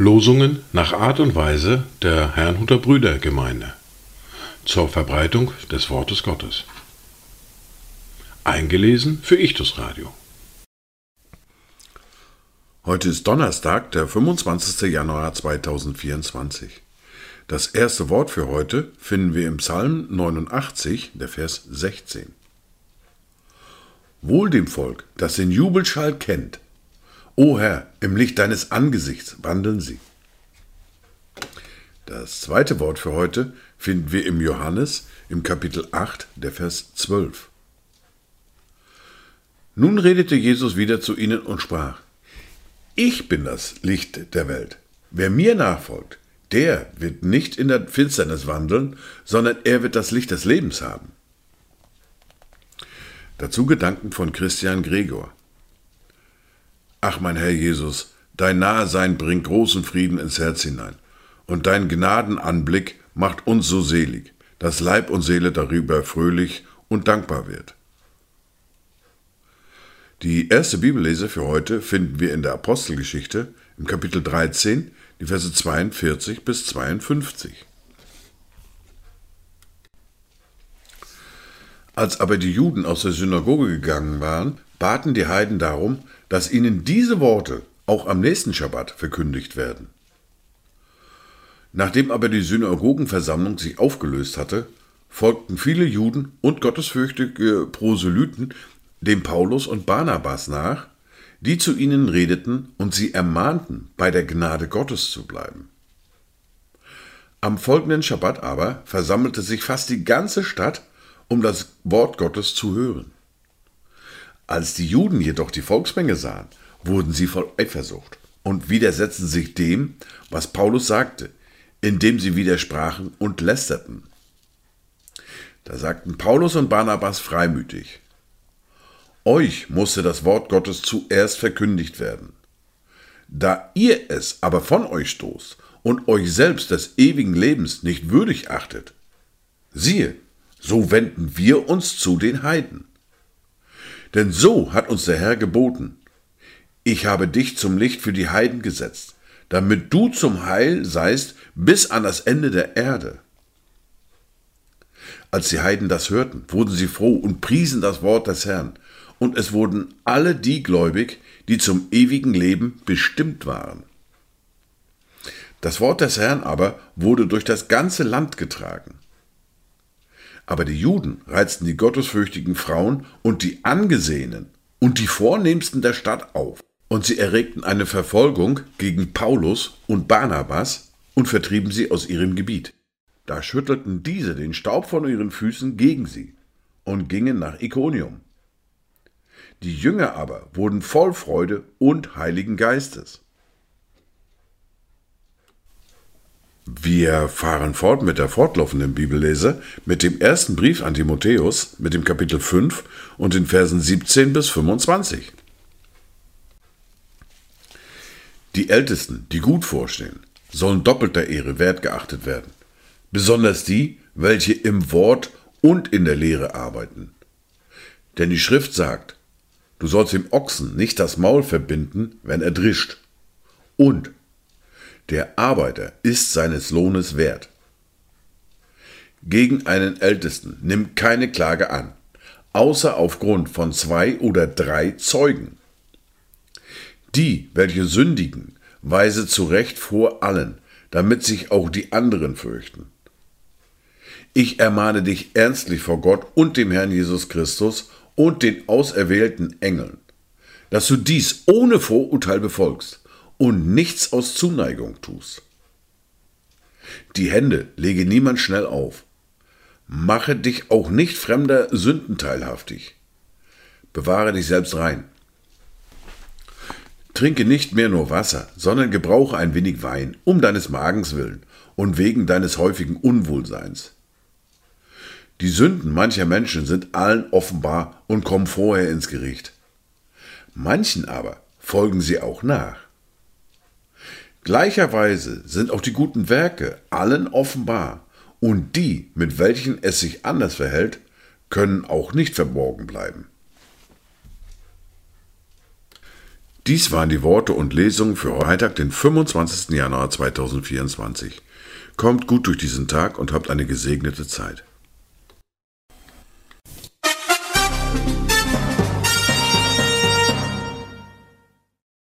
Losungen nach Art und Weise der Herrnhuter Brüdergemeinde zur Verbreitung des Wortes Gottes. Eingelesen für Ichtus Radio. Heute ist Donnerstag, der 25. Januar 2024. Das erste Wort für heute finden wir im Psalm 89, der Vers 16. Wohl dem Volk, das den Jubelschall kennt, O Herr, im Licht deines Angesichts wandeln sie. Das zweite Wort für heute finden wir im Johannes im Kapitel 8, der Vers 12. Nun redete Jesus wieder zu ihnen und sprach, Ich bin das Licht der Welt. Wer mir nachfolgt, der wird nicht in der Finsternis wandeln, sondern er wird das Licht des Lebens haben. Dazu Gedanken von Christian Gregor. Ach mein Herr Jesus, dein Nahesein bringt großen Frieden ins Herz hinein, und dein Gnadenanblick macht uns so selig, dass Leib und Seele darüber fröhlich und dankbar wird. Die erste Bibellese für heute finden wir in der Apostelgeschichte im Kapitel 13, die Verse 42 bis 52. Als aber die Juden aus der Synagoge gegangen waren, baten die Heiden darum, dass ihnen diese Worte auch am nächsten Schabbat verkündigt werden. Nachdem aber die Synagogenversammlung sich aufgelöst hatte, folgten viele Juden und gottesfürchtige Proselyten dem Paulus und Barnabas nach, die zu ihnen redeten und sie ermahnten, bei der Gnade Gottes zu bleiben. Am folgenden Schabbat aber versammelte sich fast die ganze Stadt, um das Wort Gottes zu hören. Als die Juden jedoch die Volksmenge sahen, wurden sie voll Eifersucht und widersetzten sich dem, was Paulus sagte, indem sie widersprachen und lästerten. Da sagten Paulus und Barnabas freimütig, Euch musste das Wort Gottes zuerst verkündigt werden. Da ihr es aber von euch stoßt und euch selbst des ewigen Lebens nicht würdig achtet, siehe, so wenden wir uns zu den Heiden. Denn so hat uns der Herr geboten. Ich habe dich zum Licht für die Heiden gesetzt, damit du zum Heil seist bis an das Ende der Erde. Als die Heiden das hörten, wurden sie froh und priesen das Wort des Herrn, und es wurden alle die gläubig, die zum ewigen Leben bestimmt waren. Das Wort des Herrn aber wurde durch das ganze Land getragen. Aber die Juden reizten die gottesfürchtigen Frauen und die Angesehenen und die Vornehmsten der Stadt auf. Und sie erregten eine Verfolgung gegen Paulus und Barnabas und vertrieben sie aus ihrem Gebiet. Da schüttelten diese den Staub von ihren Füßen gegen sie und gingen nach Ikonium. Die Jünger aber wurden voll Freude und Heiligen Geistes. Wir fahren fort mit der fortlaufenden Bibellese, mit dem ersten Brief an Timotheus, mit dem Kapitel 5 und den Versen 17 bis 25. Die Ältesten, die gut vorstehen, sollen doppelter Ehre wert geachtet werden, besonders die, welche im Wort und in der Lehre arbeiten. Denn die Schrift sagt, du sollst dem Ochsen nicht das Maul verbinden, wenn er drischt, und der Arbeiter ist seines Lohnes wert. Gegen einen Ältesten nimmt keine Klage an, außer aufgrund von zwei oder drei Zeugen. Die, welche sündigen, weise zurecht vor allen, damit sich auch die anderen fürchten. Ich ermahne dich ernstlich vor Gott und dem Herrn Jesus Christus und den auserwählten Engeln, dass du dies ohne Vorurteil befolgst und nichts aus Zuneigung tust. Die Hände lege niemand schnell auf. Mache dich auch nicht fremder Sünden teilhaftig. Bewahre dich selbst rein. Trinke nicht mehr nur Wasser, sondern gebrauche ein wenig Wein, um deines Magens willen und wegen deines häufigen Unwohlseins. Die Sünden mancher Menschen sind allen offenbar und kommen vorher ins Gericht. Manchen aber folgen sie auch nach. Gleicherweise sind auch die guten Werke allen offenbar, und die, mit welchen es sich anders verhält, können auch nicht verborgen bleiben. Dies waren die Worte und Lesungen für Freitag, den 25. Januar 2024. Kommt gut durch diesen Tag und habt eine gesegnete Zeit.